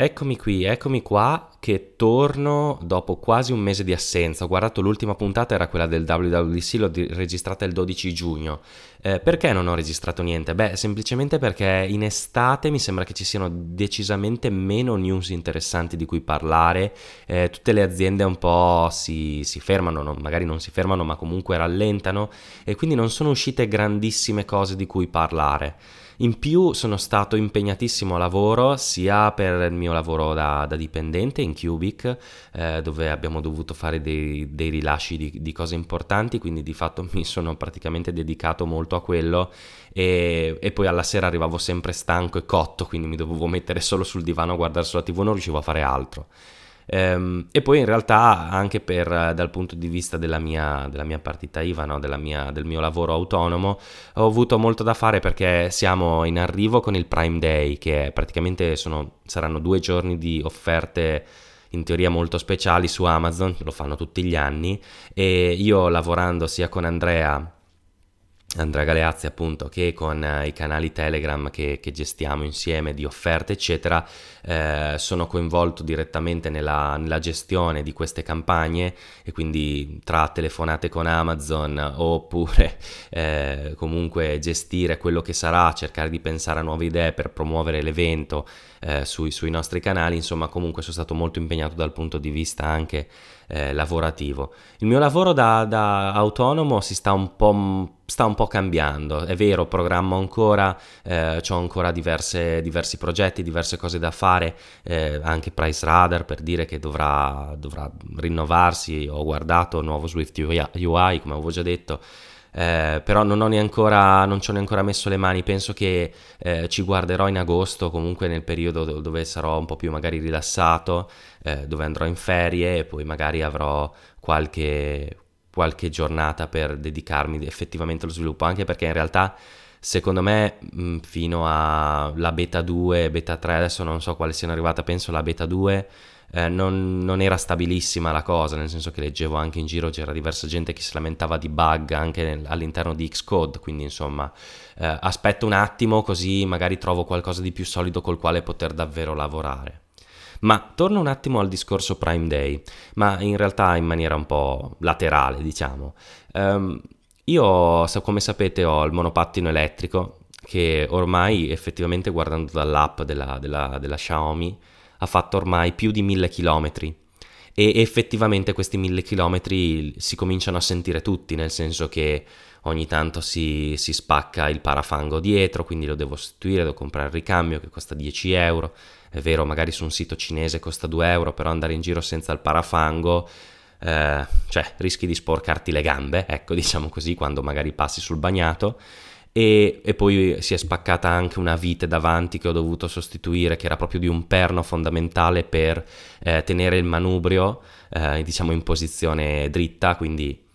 eccomi qui, eccomi qua che torno dopo quasi un mese di assenza. Ho guardato l'ultima puntata, era quella del WWDC, l'ho di- registrata il 12 giugno. Eh, perché non ho registrato niente? Beh, semplicemente perché in estate mi sembra che ci siano decisamente meno news interessanti di cui parlare. Eh, tutte le aziende un po' si, si fermano, no? magari non si fermano, ma comunque rallentano e quindi non sono uscite grandissime cose di cui parlare. In più sono stato impegnatissimo a lavoro sia per il mio lavoro da, da dipendente in Cubic, eh, dove abbiamo dovuto fare dei, dei rilasci di, di, cose importanti, quindi di fatto mi sono praticamente dedicato molto a quello e, e, poi alla sera arrivavo sempre stanco e cotto, quindi mi dovevo mettere solo sul divano a guardare sulla tv, non riuscivo a fare altro. Ehm, e poi in realtà anche per, dal punto di vista della mia, della mia partita IVA, no? mia, del mio lavoro autonomo, ho avuto molto da fare perché siamo in arrivo con il Prime Day, che praticamente sono, saranno due giorni di offerte in teoria molto speciali su Amazon, lo fanno tutti gli anni, e io lavorando sia con Andrea Andrea Galeazzi appunto che con eh, i canali Telegram che, che, gestiamo insieme di offerte eccetera eh, sono coinvolto direttamente nella, nella, gestione di queste campagne e quindi tra telefonate con Amazon oppure eh, comunque gestire quello che sarà cercare di pensare a nuove idee per promuovere l'evento eh, sui, sui, nostri canali insomma comunque sono stato molto impegnato dal punto di vista anche eh, lavorativo. Il mio lavoro da, da autonomo si sta un po' sta un po' cambiando, è vero, programmo ancora, eh, ho ancora diverse, diversi progetti, diverse cose da fare, eh, anche Price Radar per dire che dovrà, dovrà rinnovarsi, ho guardato nuovo Swift UI come avevo già detto, eh, però non, ho ancora, non ci ho neanche messo le mani, penso che eh, ci guarderò in agosto, comunque nel periodo dove sarò un po' più magari rilassato, eh, dove andrò in ferie e poi magari avrò qualche qualche giornata per dedicarmi effettivamente allo sviluppo, anche perché in realtà secondo me fino alla beta 2, beta 3, adesso non so quale siano arrivata, penso la beta 2, eh, non, non, era stabilissima la cosa, nel senso che leggevo anche in giro c'era diversa gente che si lamentava di bug anche nel, all'interno di Xcode, quindi insomma eh, aspetto un attimo così magari trovo qualcosa di più solido col quale poter davvero lavorare. Ma torno un attimo al discorso Prime Day, ma in realtà in maniera un po' laterale, diciamo. Um, io, come sapete, ho il monopattino elettrico che ormai effettivamente guardando dall'app della, della, della Xiaomi ha fatto ormai più di mille chilometri e effettivamente questi mille chilometri si cominciano a sentire tutti, nel senso che ogni tanto si, si, spacca il parafango dietro, quindi lo devo sostituire, devo comprare il ricambio che costa 10 euro, è vero, magari su un sito cinese costa 2 euro, però andare in giro senza il parafango, eh, cioè rischi di sporcarti le gambe, ecco, diciamo così, quando magari passi sul bagnato. E, e, poi si è spaccata anche una vite davanti che ho dovuto sostituire, che era proprio di un perno fondamentale per eh, tenere il manubrio, eh, diciamo, in posizione dritta, quindi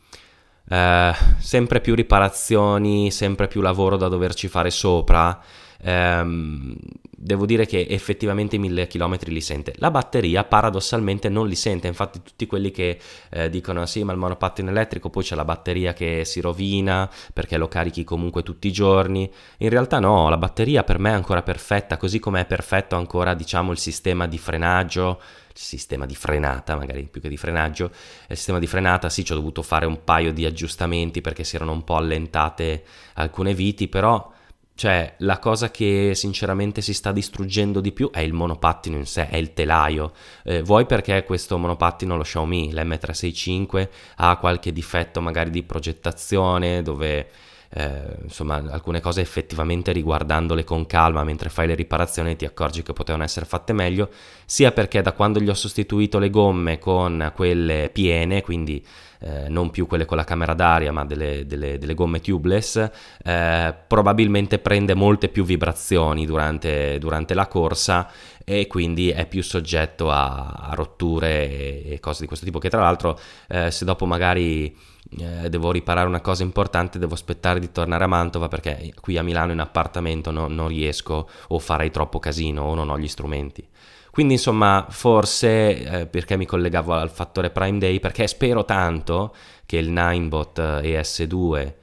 eh, sempre più riparazioni, sempre più lavoro da doverci fare sopra. Ehm, devo dire che effettivamente i 1000 km li sente. La batteria paradossalmente non li sente, infatti tutti quelli che eh, dicono sì ma il monopattino elettrico poi c'è la batteria che si rovina perché lo carichi comunque tutti i giorni, in realtà no, la batteria per me è ancora perfetta, così come è perfetto ancora diciamo il sistema di frenaggio, sistema di frenata, magari più che di frenaggio, il sistema di frenata sì ci ho dovuto fare un paio di aggiustamenti perché si erano un po' allentate alcune viti, però cioè, la cosa che sinceramente si sta distruggendo di più è il monopattino in sé, è il telaio. Eh, vuoi perché questo monopattino, lo Xiaomi, l'M365, ha qualche difetto magari di progettazione, dove eh, insomma alcune cose effettivamente riguardandole con calma mentre fai le riparazioni ti accorgi che potevano essere fatte meglio, sia perché da quando gli ho sostituito le gomme con quelle piene, quindi eh, non più quelle con la camera d'aria ma delle, delle, delle gomme tubeless, eh, probabilmente prende molte più vibrazioni durante, durante, la corsa e quindi è più soggetto a, a rotture e, e, cose di questo tipo che tra l'altro eh, se dopo magari eh, devo riparare una cosa importante, devo aspettare di tornare a Mantova perché qui a Milano in appartamento no, non riesco o farei troppo casino o non ho gli strumenti. Quindi insomma forse eh, perché mi collegavo al fattore Prime Day perché spero tanto che il Ninebot ES2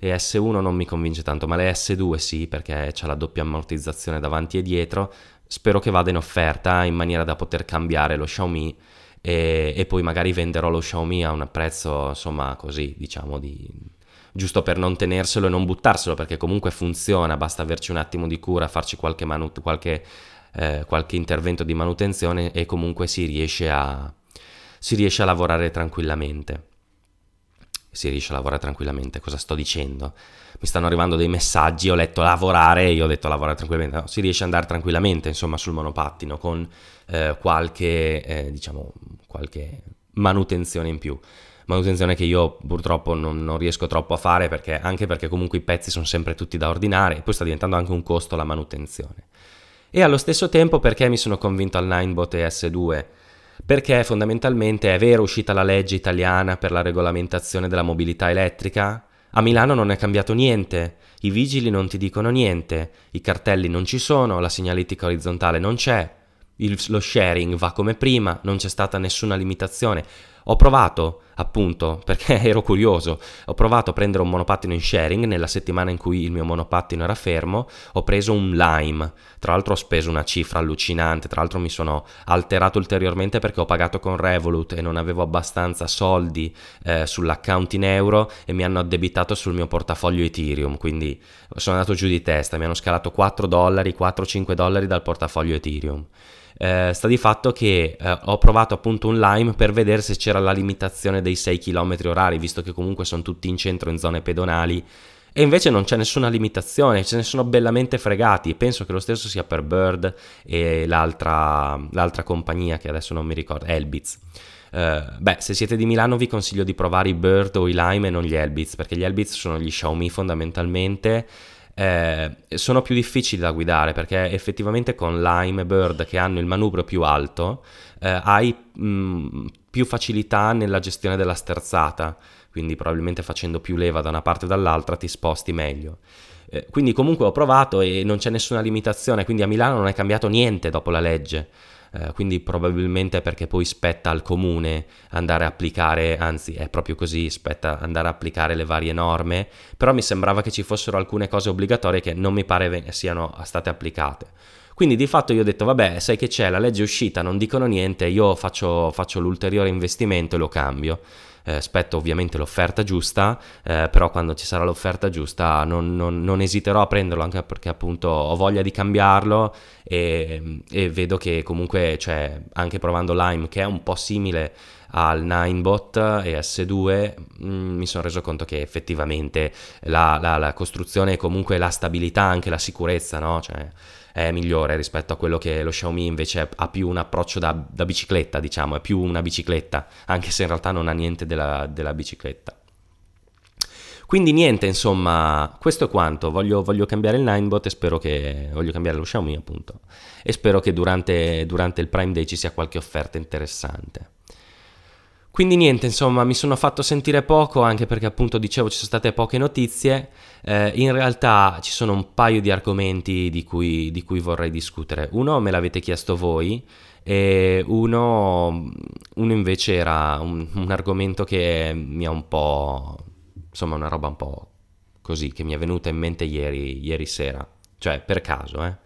ES1 non mi convince tanto, ma l'ES2 sì, perché c'ha la doppia ammortizzazione davanti e dietro, spero che vada in offerta in maniera da poter cambiare lo Xiaomi e, e poi magari venderò lo Xiaomi a un prezzo insomma così diciamo di giusto per non tenerselo e non buttarselo perché comunque funziona basta averci un attimo di cura farci qualche, manu- qualche, eh, qualche intervento di manutenzione e comunque si riesce a, si riesce a lavorare tranquillamente si riesce a lavorare tranquillamente. Cosa sto dicendo? Mi stanno arrivando dei messaggi, ho letto lavorare e io ho detto lavorare tranquillamente. No, si riesce ad andare tranquillamente, insomma, sul monopattino con eh, qualche, eh, diciamo, qualche manutenzione in più. Manutenzione che io purtroppo non, non, riesco troppo a fare perché, anche perché comunque i pezzi sono sempre tutti da ordinare e poi sta diventando anche un costo la manutenzione. E allo stesso tempo perché mi sono convinto al Ninebot ES2 perché fondamentalmente è vero uscita la legge italiana per la regolamentazione della mobilità elettrica? A Milano non è cambiato niente, i vigili non ti dicono niente, i cartelli non ci sono, la segnaletica orizzontale non c'è, il, lo sharing va come prima, non c'è stata nessuna limitazione. Ho provato, appunto, perché ero curioso, ho provato a prendere un monopattino in sharing nella settimana in cui il mio monopattino era fermo, ho preso un Lime, tra l'altro ho speso una cifra allucinante, tra l'altro mi sono alterato ulteriormente perché ho pagato con Revolut e non avevo abbastanza soldi eh, sull'account in euro e mi hanno addebitato sul mio portafoglio Ethereum, quindi sono andato giù di testa, mi hanno scalato 4 dollari, 4-5 dollari dal portafoglio Ethereum. Eh, sta di fatto che eh, ho provato appunto un Lime per vedere se c'era la limitazione dei 6 km orari, visto che comunque sono tutti in centro in zone pedonali. E invece non c'è nessuna limitazione, ce ne sono bellamente fregati. Penso che lo stesso sia per Bird e l'altra, l'altra compagnia che adesso non mi ricordo, Elbitz. Uh, beh, se siete di Milano vi consiglio di provare i Bird o i Lime e non gli Elbitz, perché gli Elbitz sono gli Xiaomi fondamentalmente eh, sono più difficili da guidare perché effettivamente con Lime e Bird che hanno il manubrio più alto eh, hai mh, mm, più facilità nella gestione della sterzata, quindi probabilmente facendo più leva da una parte o dall'altra ti sposti meglio. Eh, quindi comunque ho provato e non c'è nessuna limitazione, quindi a Milano non è cambiato niente dopo la legge. Eh, quindi probabilmente perché poi spetta al comune andare a applicare, anzi è proprio così, spetta andare a applicare le varie norme, però mi sembrava che ci fossero alcune cose obbligatorie che non mi pare siano state applicate. Quindi di fatto io ho detto, vabbè, sai che c'è, la legge è uscita, non dicono niente, io faccio, faccio l'ulteriore investimento e lo cambio eh, aspetto ovviamente l'offerta giusta, eh, però quando ci sarà l'offerta giusta non, non, non, esiterò a prenderlo anche perché appunto ho voglia di cambiarlo e, e vedo che comunque cioè, anche provando Lime che è un po' simile al Ninebot e S2 mh, mm, mi sono reso conto che effettivamente la, la, la costruzione e comunque la stabilità, anche la sicurezza, no? Cioè, è migliore rispetto a quello che lo Xiaomi invece ha più un approccio da, da bicicletta, diciamo, è più una bicicletta, anche se in realtà non ha niente della, della bicicletta. Quindi niente, insomma, questo è quanto. Voglio, voglio, cambiare il Ninebot e spero che. Voglio cambiare lo Xiaomi, appunto. E spero che durante, durante il Prime Day ci sia qualche offerta interessante. Quindi niente, insomma, mi sono fatto sentire poco anche perché appunto dicevo ci sono state poche notizie. Eh, in realtà ci sono un paio di argomenti di cui, di cui vorrei discutere. Uno me l'avete chiesto voi e uno, uno invece era un, un, argomento che mi ha un po'... insomma una roba un po' così che mi è venuta in mente ieri, ieri sera. Cioè per caso, eh.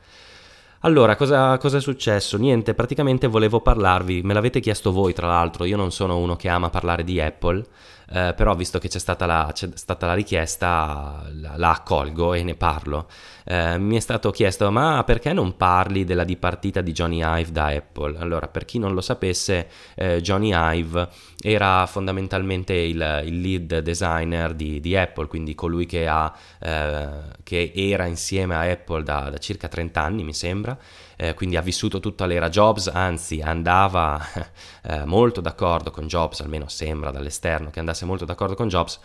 Allora, cosa, cosa, è successo? Niente, praticamente volevo parlarvi, me l'avete chiesto voi tra l'altro, io non sono uno che ama parlare di Apple, eh, però visto che c'è stata la, c'è stata la richiesta la, la, accolgo e ne parlo. Eh, mi è stato chiesto ma perché non parli della dipartita di Johnny Ive da Apple? Allora per chi non lo sapesse eh, Johnny Ive era fondamentalmente il, il lead designer di, di, Apple, quindi colui che, ha, eh, che era insieme a Apple da, da circa 30 anni mi sembra eh, quindi ha vissuto tutta l'era Jobs, anzi andava eh, molto d'accordo con Jobs, almeno sembra dall'esterno che andasse molto d'accordo con Jobs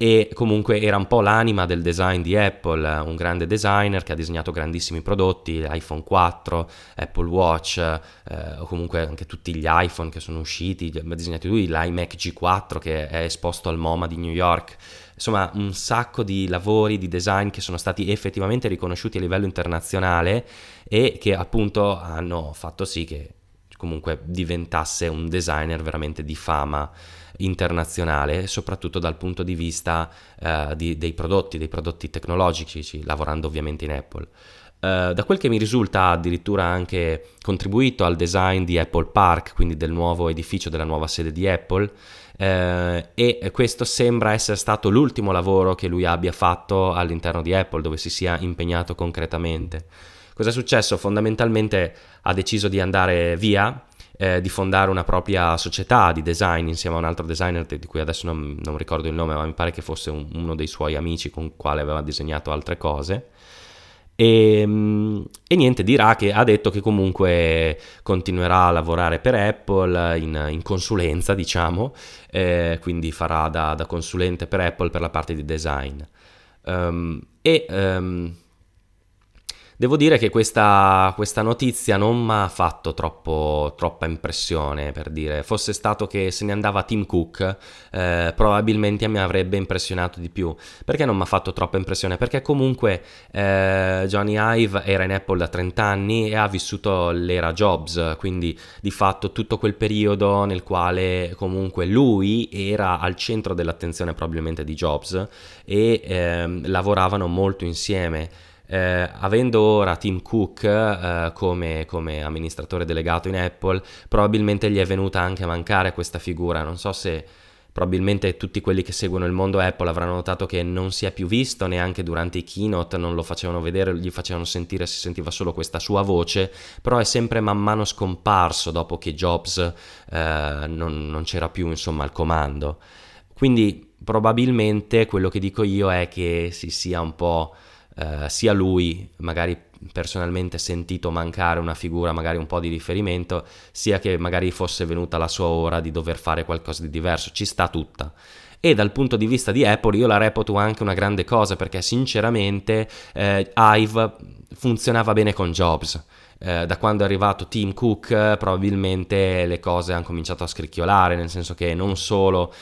e comunque era un po' l'anima del design di Apple, un grande designer che ha disegnato grandissimi prodotti, iPhone 4, Apple Watch, eh, o comunque anche tutti gli iPhone che sono usciti, ha disegnato lui l'iMac G4 che è esposto al MoMA di New York, insomma un sacco di lavori di design che sono stati effettivamente riconosciuti a livello internazionale e che appunto hanno fatto sì che comunque diventasse un designer veramente di fama internazionale, soprattutto dal punto di vista uh, di, dei prodotti, dei prodotti tecnologici, lavorando ovviamente in Apple. Uh, da quel che mi risulta ha addirittura anche contribuito al design di Apple Park, quindi del nuovo edificio della nuova sede di Apple, uh, e questo sembra essere stato l'ultimo lavoro che lui abbia fatto all'interno di Apple, dove si sia impegnato concretamente. Cosa è successo? Fondamentalmente ha deciso di andare via, eh, di fondare una propria società di design insieme a un altro designer di cui adesso non, non ricordo il nome, ma mi pare che fosse un, uno dei suoi amici con il quale aveva disegnato altre cose. E, ehm, e, niente, dirà che ha detto che comunque continuerà a lavorare per Apple in, in consulenza, diciamo, eh, quindi farà da, da, consulente per Apple per la parte di design. Um, e um, Devo dire che questa, questa notizia non mi ha fatto troppo, troppa impressione, per dire, fosse stato che se ne andava Tim Cook, eh, probabilmente mi avrebbe impressionato di più. Perché non mi ha fatto troppa impressione? Perché comunque eh, Johnny Ive era in Apple da 30 anni e ha vissuto l'era Jobs, quindi di fatto tutto quel periodo nel quale comunque lui era al centro dell'attenzione probabilmente di Jobs e eh, lavoravano molto insieme. Eh, avendo ora Tim Cook eh, come, come, amministratore delegato in Apple, probabilmente gli è venuta anche a mancare questa figura. Non so se probabilmente tutti quelli che seguono il mondo Apple avranno notato che non si è più visto neanche durante i keynote, non lo facevano vedere, gli facevano sentire, si sentiva solo questa sua voce, però è sempre man mano scomparso dopo che Jobs eh, non, non c'era più insomma al comando. Quindi probabilmente quello che dico io è che si sia un po' eh, sia lui magari personalmente sentito mancare una figura, magari un po' di riferimento, sia che magari fosse venuta la sua ora di dover fare qualcosa di diverso, ci sta tutta. E dal punto di vista di Apple io la reputo anche una grande cosa perché sinceramente eh, Ive funzionava bene con Jobs. Eh, da quando è arrivato Tim Cook probabilmente le cose hanno cominciato a scricchiolare, nel senso che non solo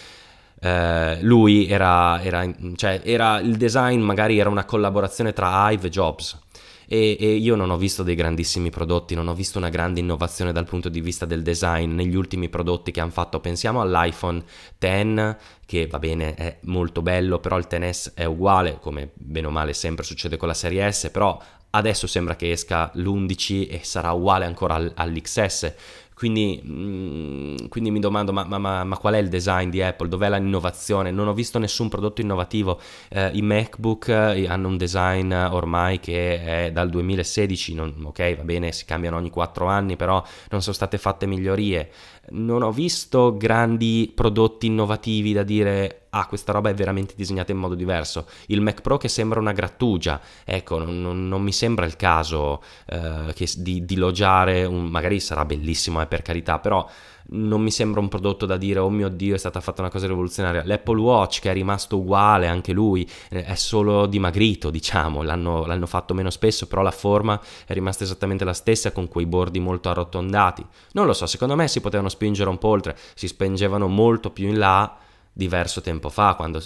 eh, lui era, era, cioè, era, il design magari era una collaborazione tra Hive e Jobs. E, e, io non ho visto dei grandissimi prodotti, non ho visto una grande innovazione dal punto di vista del design negli ultimi prodotti che hanno fatto. Pensiamo all'iPhone X, che va bene, è molto bello, però il XS è uguale, come bene o male sempre succede con la serie S, però adesso sembra che esca l'11 e sarà uguale ancora all'XS. Quindi, mm, quindi, mi domando, ma, ma, ma, qual è il design di Apple? Dov'è l'innovazione? Non ho visto nessun prodotto innovativo. Eh, I MacBook eh, hanno un design ormai che è dal 2016, non, ok, va bene, si cambiano ogni 4 anni, però non sono state fatte migliorie. Non ho visto grandi prodotti innovativi da dire ah, questa roba è veramente disegnata in modo diverso. Il Mac Pro che sembra una grattugia, ecco, non, non mi sembra il caso eh, che, di, di logiare, un, magari sarà bellissimo eh, per carità, però non mi sembra un prodotto da dire oh mio dio è stata fatta una cosa rivoluzionaria l'Apple Watch che è rimasto uguale anche lui eh, è solo dimagrito diciamo l'hanno, l'hanno, fatto meno spesso però la forma è rimasta esattamente la stessa con quei bordi molto arrotondati. Non lo so secondo me si potevano spingere un po' oltre si spingevano molto più in là diverso tempo fa, quando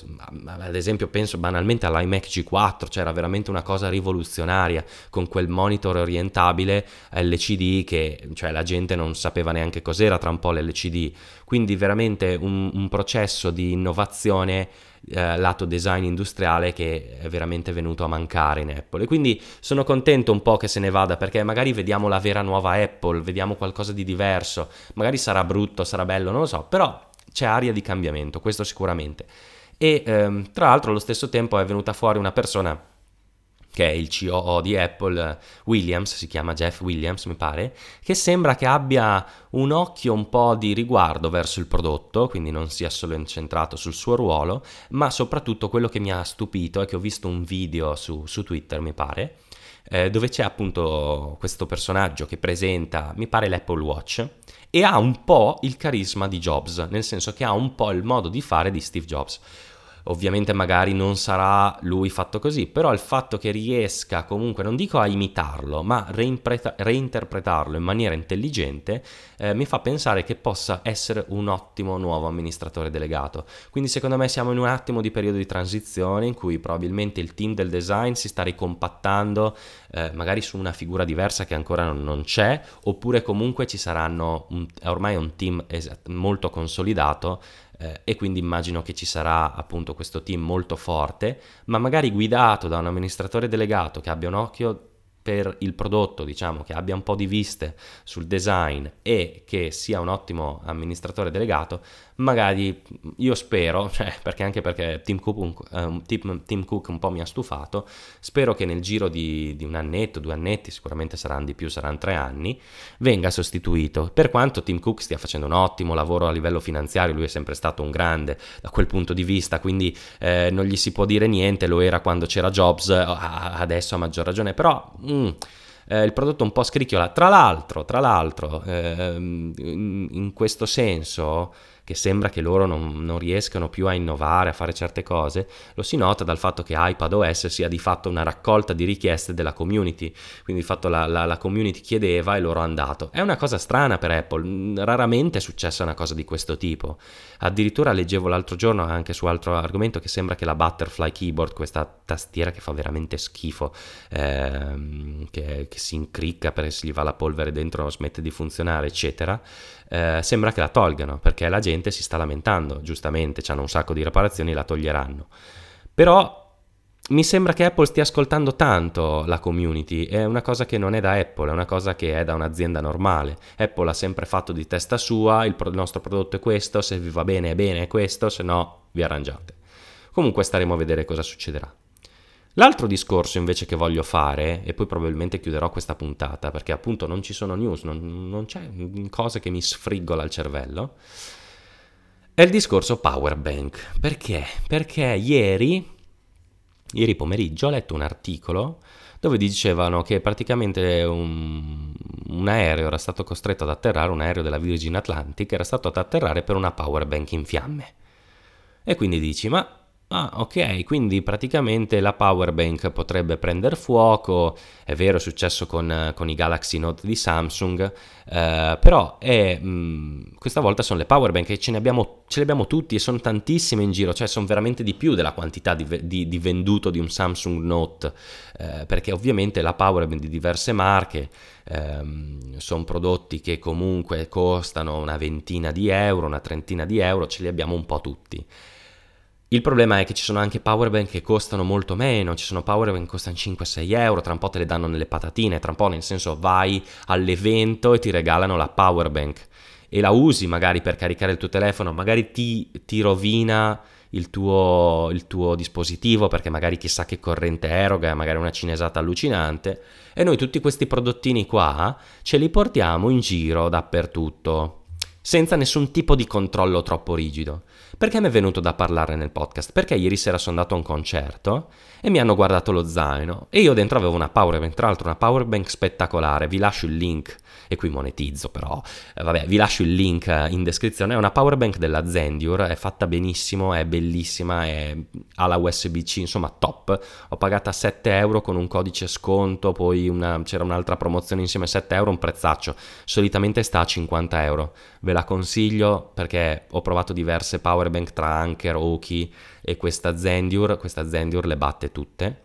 ad esempio penso banalmente all'iMac G4, cioè era veramente una cosa rivoluzionaria con quel monitor orientabile LCD che cioè, la gente non sapeva neanche cos'era tra un po' l'LCD, quindi veramente un, un processo di innovazione eh, lato design industriale che è veramente venuto a mancare in Apple. E quindi sono contento un po' che se ne vada perché magari vediamo la vera nuova Apple, vediamo qualcosa di diverso, magari sarà brutto, sarà bello, non lo so, però c'è aria di cambiamento, questo sicuramente. E ehm, tra l'altro allo stesso tempo è venuta fuori una persona che è il COO di Apple, Williams, si chiama Jeff Williams mi pare, che sembra che abbia un occhio un po' di riguardo verso il prodotto, quindi non sia solo incentrato sul suo ruolo, ma soprattutto quello che mi ha stupito è che ho visto un video su, su Twitter, mi pare, eh, dove c'è appunto questo personaggio che presenta, mi pare l'Apple Watch, e ha un po' il carisma di Jobs, nel senso che ha un po' il modo di fare di Steve Jobs. Ovviamente magari non sarà lui fatto così, però il fatto che riesca comunque, non dico a imitarlo, ma reinterpreta- reinterpretarlo in maniera intelligente, eh, mi fa pensare che possa essere un ottimo nuovo amministratore delegato. Quindi secondo me siamo in un attimo di periodo di transizione in cui probabilmente il team del design si sta ricompattando, eh, magari su una figura diversa che ancora non, c'è, oppure comunque ci saranno, un, ormai un team esat- molto consolidato eh, e quindi immagino che ci sarà appunto questo team molto forte, ma magari guidato da un amministratore delegato che abbia un occhio per il prodotto, diciamo, che abbia un po' di viste sul design e che sia un ottimo amministratore delegato, magari io spero, cioè, perché anche perché Tim Cook, un, uh, Tim, Tim Cook, un po' mi ha stufato, spero che nel giro di, di, un annetto, due annetti, sicuramente saranno di più, saranno tre anni, venga sostituito. Per quanto Tim Cook stia facendo un ottimo lavoro a livello finanziario, lui è sempre stato un grande da quel punto di vista, quindi eh, non gli si può dire niente, lo era quando c'era Jobs, adesso a maggior ragione, però... Mm, eh, il prodotto un po' scricchiola. Tra l'altro, tra l'altro, eh, in, in, questo senso, che sembra che loro non, non, riescano più a innovare, a fare certe cose, lo si nota dal fatto che iPadOS sia di fatto una raccolta di richieste della community, quindi di fatto la, la, la community chiedeva e loro hanno dato. È una cosa strana per Apple, raramente è successa una cosa di questo tipo. Addirittura leggevo l'altro giorno anche su altro argomento che sembra che la Butterfly Keyboard, questa tastiera che fa veramente schifo, ehm, che, che, si incricca perché se gli va la polvere dentro smette di funzionare, eccetera, eh, sembra che la tolgano perché la gente si sta lamentando, giustamente, hanno un sacco di riparazioni la toglieranno. Però mi sembra che Apple stia ascoltando tanto la community, è una cosa che non è da Apple, è una cosa che è da un'azienda normale. Apple ha sempre fatto di testa sua, il, pro- il nostro prodotto è questo, se vi va bene è bene è questo, se no vi arrangiate. Comunque staremo a vedere cosa succederà. L'altro discorso invece che voglio fare, e poi probabilmente chiuderò questa puntata, perché appunto non ci sono news, non, non c'è cose che mi sfriggola il cervello, è il discorso power bank. Perché? Perché ieri, ieri pomeriggio ho letto un articolo dove dicevano che praticamente un, un, aereo era stato costretto ad atterrare, un aereo della Virgin Atlantic era stato ad atterrare per una power bank in fiamme. E quindi dici, ma Ah, ok, quindi praticamente la power bank potrebbe prendere fuoco, è vero, è successo con, con i Galaxy Note di Samsung, eh, però è, mh, mm, questa volta sono le power bank e ce, abbiamo, ce le abbiamo tutti e sono tantissime in giro, cioè sono veramente di più della quantità di, di, di venduto di un Samsung Note, eh, perché ovviamente la power bank di diverse marche ehm, sono prodotti che comunque costano una ventina di euro, una trentina di euro, ce li abbiamo un po' tutti. Il problema è che ci sono anche powerbank che costano molto meno, ci sono powerbank che costano 5-6 euro, tra un po' te le danno nelle patatine, tra un po' nel senso vai all'evento e ti regalano la powerbank e la usi magari per caricare il tuo telefono, magari ti, ti rovina il tuo, il tuo, dispositivo perché magari chissà che corrente eroga, magari una cinesata allucinante. E noi tutti questi prodottini qua ce li portiamo in giro dappertutto senza nessun tipo di controllo troppo rigido. Perché mi è venuto da parlare nel podcast? Perché ieri sera sono andato a un concerto e mi hanno guardato lo zaino e io dentro avevo una powerbank, tra l'altro una powerbank spettacolare, vi lascio il link e qui monetizzo però, eh, vabbè vi lascio il link eh, in descrizione, è una powerbank della Zendiur, è fatta benissimo, è bellissima, è alla USB-C, insomma top, ho pagata 7 euro con un codice sconto, poi una, c'era un'altra promozione insieme a 7 euro, un prezzaccio, solitamente sta a 50 euro, ve la consiglio perché ho provato diverse powerbank tra Anker, Oki e questa Zendiur, questa Zendiur le batte tutte.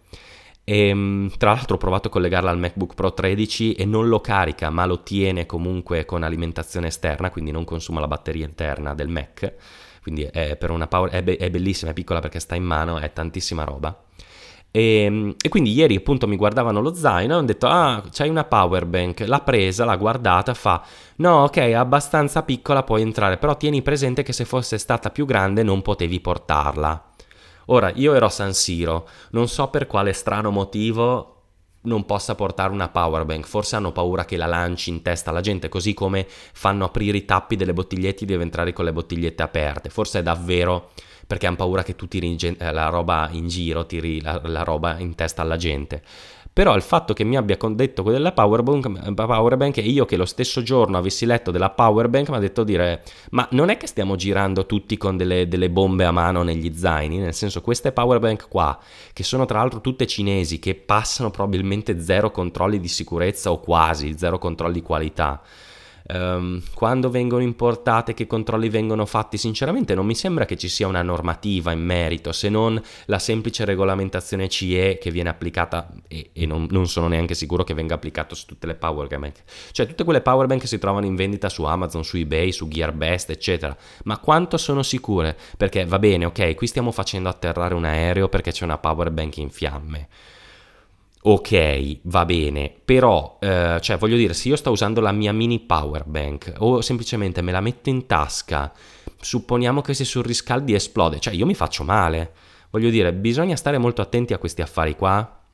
E, ehm, tra l'altro ho provato a collegarla al MacBook Pro 13 e non lo carica, ma lo tiene comunque con alimentazione esterna, quindi non consuma la batteria interna del Mac. Quindi è, power, è, be- è bellissima, è piccola perché sta in mano, è tantissima roba. E, ehm, e, quindi ieri appunto mi guardavano lo zaino e hanno detto ah c'hai una power bank. L'ha presa l'ha guardata fa no ok è abbastanza piccola puoi entrare però tieni presente che se fosse stata più grande non potevi portarla. Ora io ero a San Siro non so per quale strano motivo non possa portare una power bank. Forse hanno paura che la lanci in testa alla gente così come fanno aprire i tappi delle bottigliette e devi entrare con le bottigliette aperte. Forse è davvero perché hanno paura che tu tiri eh, la roba in giro, tiri la, la roba in testa alla gente. Però il fatto che mi abbia detto quello della powerbank, powerbank e io che lo stesso giorno avessi letto della powerbank mi ha detto dire ma non è che stiamo girando tutti con delle, delle, bombe a mano negli zaini, nel senso queste powerbank qua, che sono tra l'altro tutte cinesi, che passano probabilmente zero controlli di sicurezza o quasi zero controlli di qualità, Um, quando vengono importate, che controlli vengono fatti? Sinceramente non mi sembra che ci sia una normativa in merito, se non la semplice regolamentazione CE che viene applicata e, e non, non, sono neanche sicuro che venga applicato su tutte le power bank. Cioè tutte quelle power bank che si trovano in vendita su Amazon, su eBay, su Gearbest, eccetera. Ma quanto sono sicure? Perché va bene, ok, qui stiamo facendo atterrare un aereo perché c'è una power bank in fiamme ok, va bene, però, eh, cioè, voglio dire, se io sto usando la mia mini power bank o semplicemente me la metto in tasca, supponiamo che si surriscaldi e esplode, cioè io mi faccio male. Voglio dire, bisogna stare molto attenti a questi affari qua.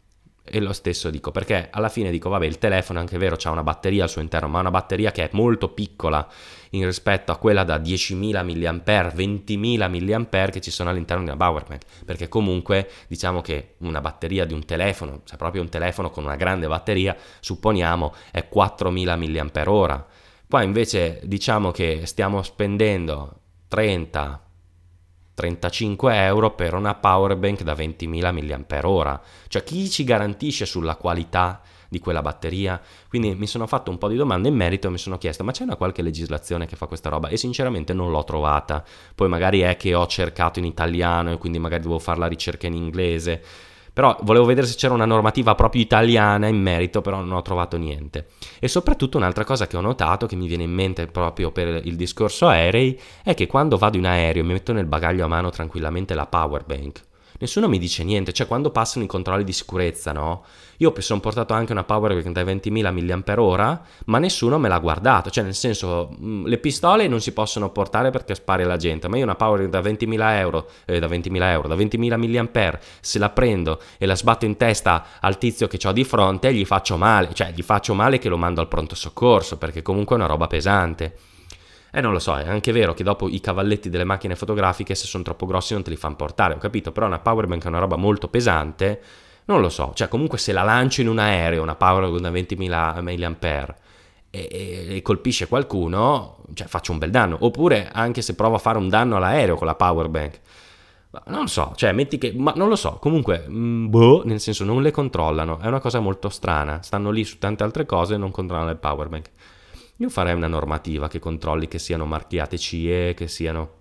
E lo stesso dico, perché alla fine dico, vabbè, il telefono è anche vero, ha una batteria al suo interno, ma una batteria che è molto piccola in rispetto a quella da 10.000 mAh, 20.000 mAh che ci sono all'interno di una power perché comunque diciamo che una batteria di un telefono, cioè proprio un telefono con una grande batteria, supponiamo è 4.000 mAh. Qua invece diciamo che stiamo spendendo 30 35 euro per una power bank da 20.000 mAh. Cioè chi ci garantisce sulla qualità di quella batteria? Quindi mi sono fatto un po' di domande in merito e mi sono chiesto ma c'è una qualche legislazione che fa questa roba? E sinceramente non l'ho trovata. Poi magari è che ho cercato in italiano e quindi magari devo fare la ricerca in inglese però volevo vedere se c'era una normativa proprio italiana in merito, però non ho trovato niente. E soprattutto un'altra cosa che ho notato, che mi viene in mente proprio per il discorso aerei, è che quando vado in aereo mi metto nel bagaglio a mano tranquillamente la power bank nessuno mi dice niente, cioè quando passano i controlli di sicurezza, no? Io sono portato anche una power bank da 20.000 mAh, ma nessuno me l'ha guardato, cioè nel senso mm, le pistole non si possono portare perché spari la gente, ma io una power bank da 20.000 euro, eh, da 20.000 euro, da 20.000 mAh, se la prendo e la sbatto in testa al tizio che ho di fronte, gli faccio male, cioè gli faccio male che lo mando al pronto soccorso, perché comunque è una roba pesante. Eh, non lo so, è anche vero che dopo i cavalletti delle macchine fotografiche, se sono troppo grossi, non te li fanno portare, ho capito, però una powerbank è una roba molto pesante, non lo so, cioè comunque se la lancio in un aereo, una powerbank da 20.000 mAh, e, e, colpisce qualcuno, cioè faccio un bel danno, oppure anche se provo a fare un danno all'aereo con la powerbank. Non lo so, cioè metti che, ma non lo so, comunque, mh, mm, boh, nel senso non le controllano, è una cosa molto strana, stanno lì su tante altre cose e non controllano le powerbank. Io farei una normativa che controlli che siano marchiate CE, che siano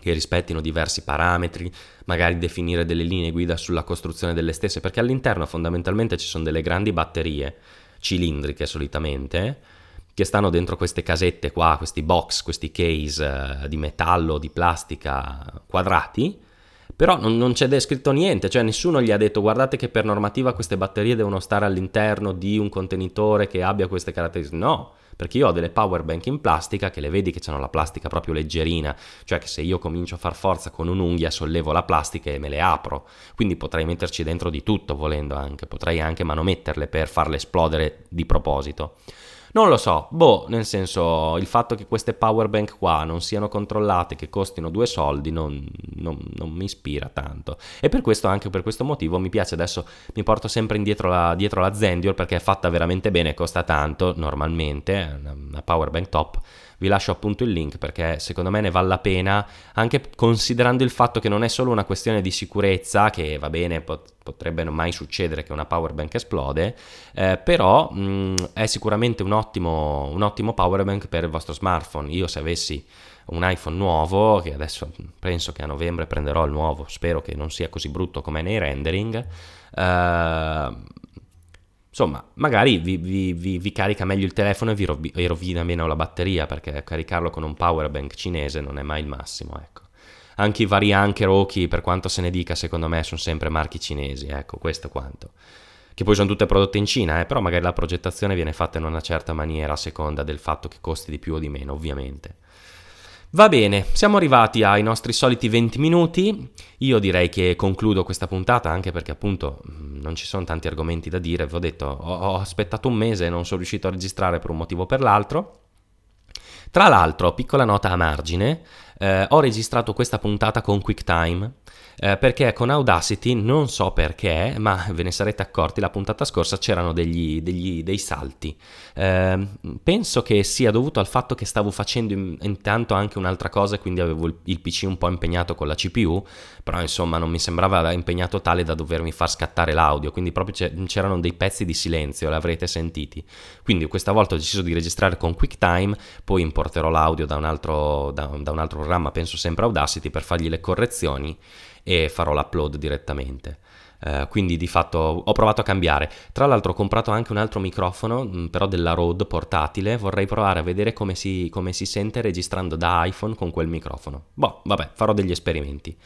che rispettino diversi parametri, magari definire delle linee guida sulla costruzione delle stesse, perché all'interno fondamentalmente ci sono delle grandi batterie cilindriche solitamente, che stanno dentro queste casette qua, questi box, questi case eh, di metallo, di plastica quadrati, però non, non, c'è descritto niente, cioè nessuno gli ha detto guardate che per normativa queste batterie devono stare all'interno di un contenitore che abbia queste caratteristiche. No, perché io ho delle power bank in plastica che le vedi che hanno la plastica proprio leggerina, cioè che se io comincio a far forza con un'unghia sollevo la plastica e me le apro, quindi potrei metterci dentro di tutto volendo anche, potrei anche manometterle per farle esplodere di proposito. Non lo so, boh, nel senso, il fatto che queste power bank qua non siano controllate, che costino due soldi, non, non, non mi ispira tanto. E per questo, anche per questo motivo, mi piace adesso, mi porto sempre indietro la, dietro la Zendior perché è fatta veramente bene, costa tanto normalmente, una, power bank top vi lascio appunto il link perché secondo me ne vale la pena, anche considerando il fatto che non è solo una questione di sicurezza, che va bene, pot- potrebbe mai succedere che una power bank esplode, eh, però mh, è sicuramente un ottimo, un ottimo power bank per il vostro smartphone. Io se avessi un iPhone nuovo, che adesso penso che a novembre prenderò il nuovo, spero che non sia così brutto come nei rendering, eh, insomma, magari vi, vi, vi, vi, carica meglio il telefono e vi rovi, e rovina meno la batteria, perché caricarlo con un power bank cinese non è mai il massimo, ecco. Anche i vari anche Roki, per quanto se ne dica, secondo me sono sempre marchi cinesi, ecco, questo quanto. Che poi sono tutte prodotte in Cina, eh, però magari la progettazione viene fatta in una certa maniera a seconda del fatto che costi di più o di meno, ovviamente. Va bene, siamo arrivati ai nostri soliti 20 minuti. Io direi che concludo questa puntata anche perché appunto mm, non ci sono tanti argomenti da dire. Vi ho detto, ho, ho aspettato un mese e non sono riuscito a registrare per un motivo o per l'altro. Tra l'altro, piccola nota a margine, eh, ho registrato questa puntata con QuickTime eh, perché con Audacity non so perché, ma ve ne sarete accorti, la puntata scorsa c'erano degli, degli, dei salti. Eh, penso che sia dovuto al fatto che stavo facendo in, intanto anche un'altra cosa e quindi avevo il, il, PC un po' impegnato con la CPU, però insomma non mi sembrava impegnato tale da dovermi far scattare l'audio, quindi proprio c'erano dei pezzi di silenzio, l'avrete sentiti. Quindi questa volta ho deciso di registrare con QuickTime, poi importerò l'audio da un altro, da, da un altro programma, penso sempre Audacity, per fargli le correzioni e farò l'upload direttamente. Uh, quindi di fatto ho provato a cambiare. Tra l'altro ho comprato anche un altro microfono, mm, però della Rode portatile. Vorrei provare a vedere come si, come si sente registrando da iPhone con quel microfono. Boh, vabbè, farò degli esperimenti.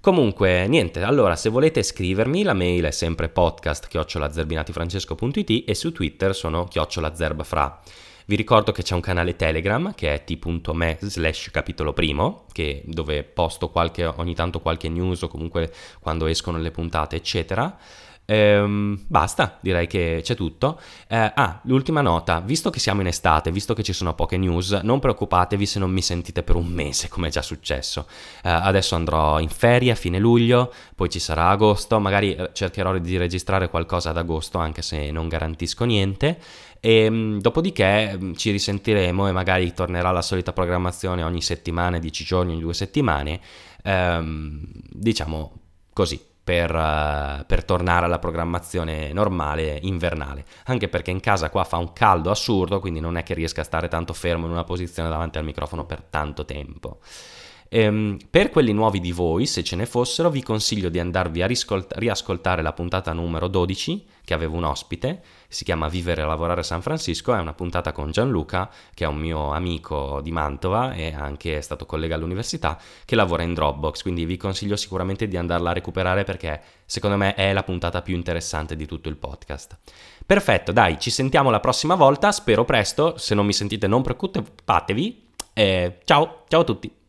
Comunque, niente, allora se volete scrivermi, la mail è sempre podcast chiocciolazerbinatifrancesco.it e su Twitter sono chiocciolazerbfra. Vi ricordo che c'è un canale Telegram che è t.me slash capitolo primo, che, dove posto qualche, ogni tanto qualche news o comunque quando escono le puntate, eccetera. Ehm, basta, direi che c'è tutto. Eh, ah, l'ultima nota, visto che siamo in estate, visto che ci sono poche news, non preoccupatevi se non mi sentite per un mese, come è già successo. Eh, adesso andrò in ferie a fine luglio, poi ci sarà agosto, magari eh, cercherò di registrare qualcosa ad agosto, anche se non garantisco niente. E ehm, dopodiché mm, ci risentiremo e magari tornerà la solita programmazione ogni settimana, 10 giorni, ogni due settimane. Ehm, diciamo così, per, uh, per, tornare alla programmazione normale invernale. Anche perché in casa qua fa un caldo assurdo, quindi non è che riesca a stare tanto fermo in una posizione davanti al microfono per tanto tempo. Ehm, per quelli nuovi di voi, se ce ne fossero, vi consiglio di andarvi a riscolt- riascoltare la puntata numero 12, che avevo un ospite, si chiama Vivere e lavorare a San Francisco, è una puntata con Gianluca, che è un mio amico di Mantova e anche è stato collega all'università, che lavora in Dropbox, quindi vi consiglio sicuramente di andarla a recuperare perché secondo me è la puntata più interessante di tutto il podcast. Perfetto, dai, ci sentiamo la prossima volta, spero presto, se non mi sentite non preoccupatevi, e ciao, ciao a tutti!